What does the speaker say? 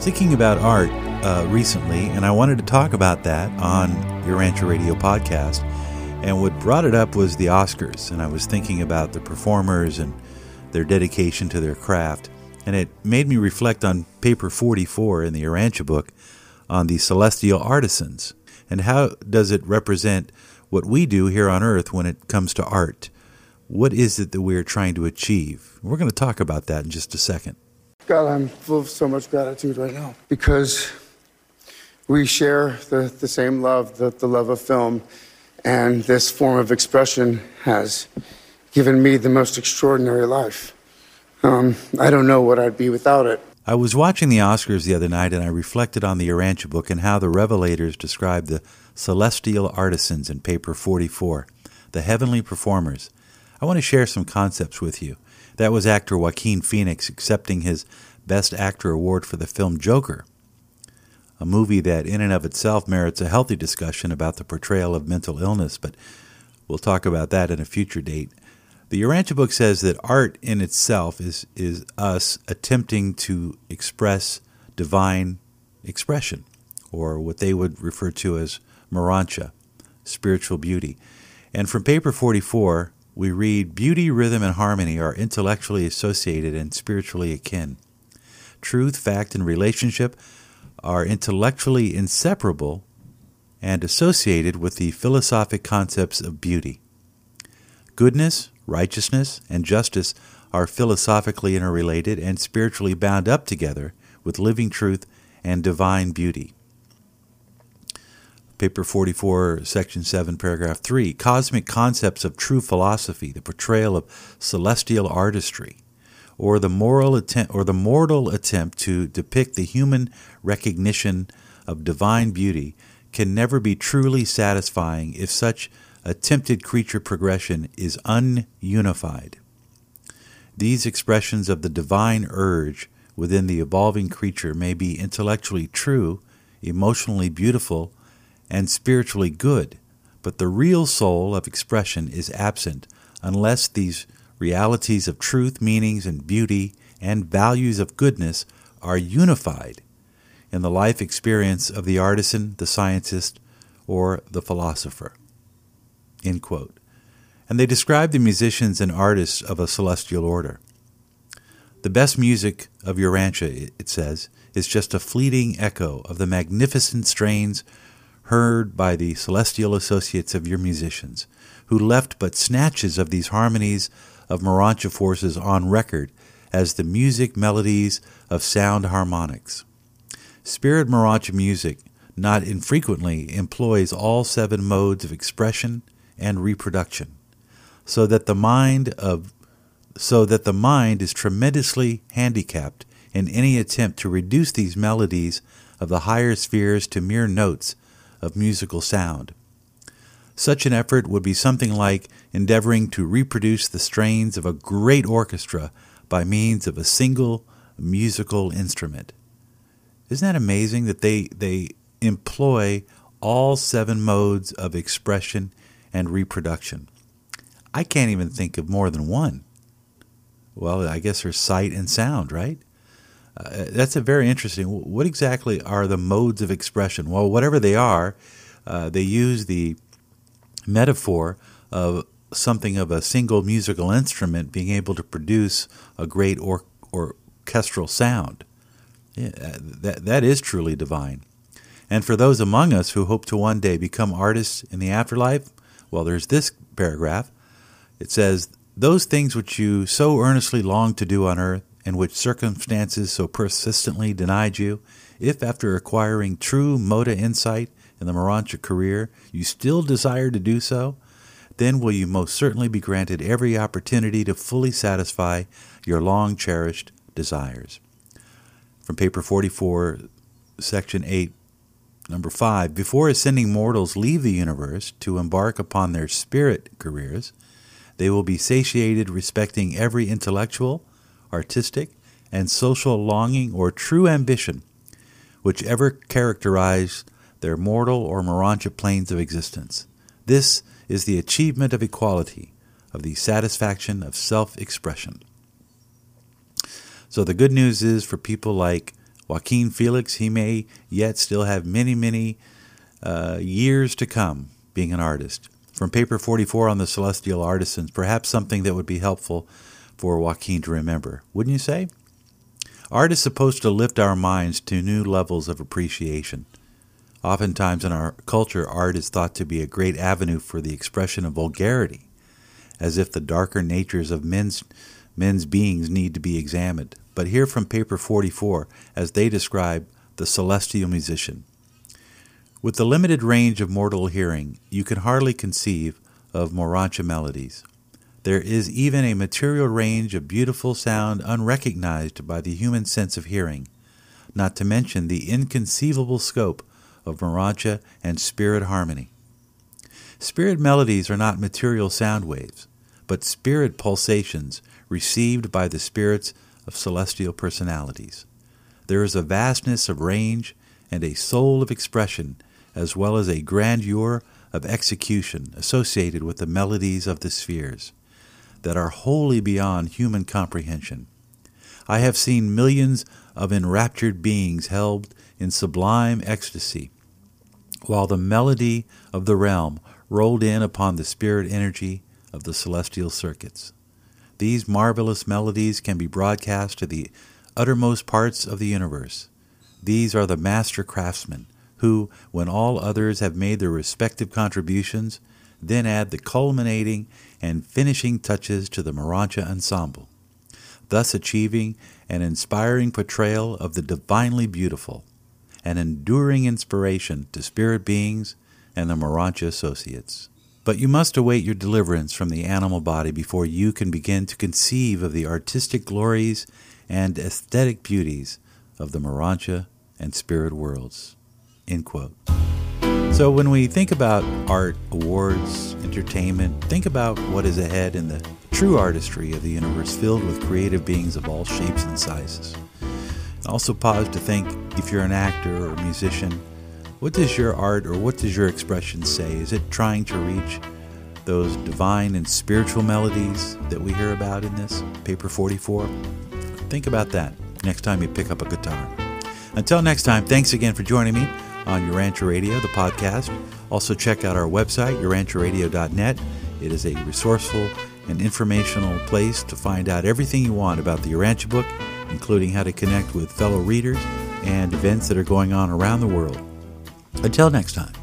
thinking about art uh, recently, and I wanted to talk about that on Urantia Radio podcast. And what brought it up was the Oscars, and I was thinking about the performers and their dedication to their craft. And it made me reflect on paper 44 in the Urantia book on the celestial artisans and how does it represent what we do here on earth when it comes to art. What is it that we're trying to achieve? We're going to talk about that in just a second. God, I'm full of so much gratitude right now because we share the, the same love, the, the love of film, and this form of expression has given me the most extraordinary life. Um, I don't know what I'd be without it. I was watching the Oscars the other night and I reflected on the Urantia book and how the revelators describe the celestial artisans in paper 44, the heavenly performers. I want to share some concepts with you. That was actor Joaquin Phoenix accepting his Best Actor award for the film Joker, a movie that, in and of itself, merits a healthy discussion about the portrayal of mental illness, but we'll talk about that in a future date. The Urantia book says that art in itself is, is us attempting to express divine expression, or what they would refer to as morontia, spiritual beauty. And from paper 44, we read Beauty, rhythm, and harmony are intellectually associated and spiritually akin. Truth, fact, and relationship are intellectually inseparable and associated with the philosophic concepts of beauty. Goodness, righteousness, and justice are philosophically interrelated and spiritually bound up together with living truth and divine beauty. Paper 44, Section 7, Paragraph 3 Cosmic concepts of true philosophy, the portrayal of celestial artistry, or the moral attempt or the mortal attempt to depict the human recognition of divine beauty can never be truly satisfying if such attempted creature progression is ununified. These expressions of the divine urge within the evolving creature may be intellectually true, emotionally beautiful, and spiritually good, but the real soul of expression is absent unless these realities of truth, meanings, and beauty and values of goodness are unified in the life experience of the artisan, the scientist, or the philosopher. And they describe the musicians and artists of a celestial order. The best music of Urantia, it says, is just a fleeting echo of the magnificent strains heard by the celestial associates of your musicians, who left but snatches of these harmonies of Morontia forces on record as the music melodies of sound harmonics. Spirit Morontia music not infrequently employs all seven modes of expression and reproduction, so that the mind of so that the mind is tremendously handicapped in any attempt to reduce these melodies of the higher spheres to mere notes of musical sound. Such an effort would be something like endeavoring to reproduce the strains of a great orchestra by means of a single musical instrument. Isn't that amazing that they, they employ all seven modes of expression and reproduction? I can't even think of more than one. Well, I guess there's sight and sound, right? Uh, that's a very interesting. What exactly are the modes of expression? Well, whatever they are, uh, they use the metaphor of something of a single musical instrument being able to produce a great or, orchestral sound. Yeah, that, that is truly divine. And for those among us who hope to one day become artists in the afterlife, well, there's this paragraph. It says, Those things which you so earnestly long to do on earth, and which circumstances so persistently denied you, if after acquiring true moda insight in the Morontia career you still desire to do so, then will you most certainly be granted every opportunity to fully satisfy your long cherished desires. From paper 44, section 8, number 5 Before ascending mortals leave the universe to embark upon their spirit careers, they will be satiated respecting every intellectual, artistic, and social longing or true ambition which ever characterized their mortal or morontia planes of existence. This is the achievement of equality, of the satisfaction of self expression. So the good news is for people like Joaquin Phoenix, he may yet still have many, many uh, years to come being an artist. From paper 44 on the Celestial Artisans, perhaps something that would be helpful for Joaquin to remember, wouldn't you say? Art is supposed to lift our minds to new levels of appreciation. Oftentimes in our culture, art is thought to be a great avenue for the expression of vulgarity, as if the darker natures of men's, men's beings need to be examined. But here from paper 44, as they describe the celestial musician. With the limited range of mortal hearing, you can hardly conceive of Morontia melodies. There is even a material range of beautiful sound unrecognized by the human sense of hearing, not to mention the inconceivable scope of Morontia and spirit harmony. Spirit melodies are not material sound waves, but spirit pulsations received by the spirits of celestial personalities. There is a vastness of range and a soul of expression, as well as a grandeur of execution associated with the melodies of the spheres, that are wholly beyond human comprehension. I have seen millions of enraptured beings held in sublime ecstasy, while the melody of the realm rolled in upon the spirit energy of the celestial circuits. These marvelous melodies can be broadcast to the uttermost parts of the universe. These are the master craftsmen who, when all others have made their respective contributions, then add the culminating and finishing touches to the Morontia ensemble, thus achieving an inspiring portrayal of the divinely beautiful, an enduring inspiration to spirit beings and the Morontia associates. But you must await your deliverance from the animal body before you can begin to conceive of the artistic glories and aesthetic beauties of the Morontia and spirit worlds. End quote. So when we think about art, awards, entertainment, think about what is ahead in the true artistry of the universe filled with creative beings of all shapes and sizes. Also pause to think if you're an actor or a musician, what does your art or what does your expression say? Is it trying to reach those divine and spiritual melodies that we hear about in this paper 44? Think about that next time you pick up a guitar. Until next time, thanks again for joining me on Urantia Radio, the podcast. Also, check out our website, urantiaradio.net. It is a resourceful and informational place to find out everything you want about the Urantia book, including how to connect with fellow readers and events that are going on around the world. Until next time.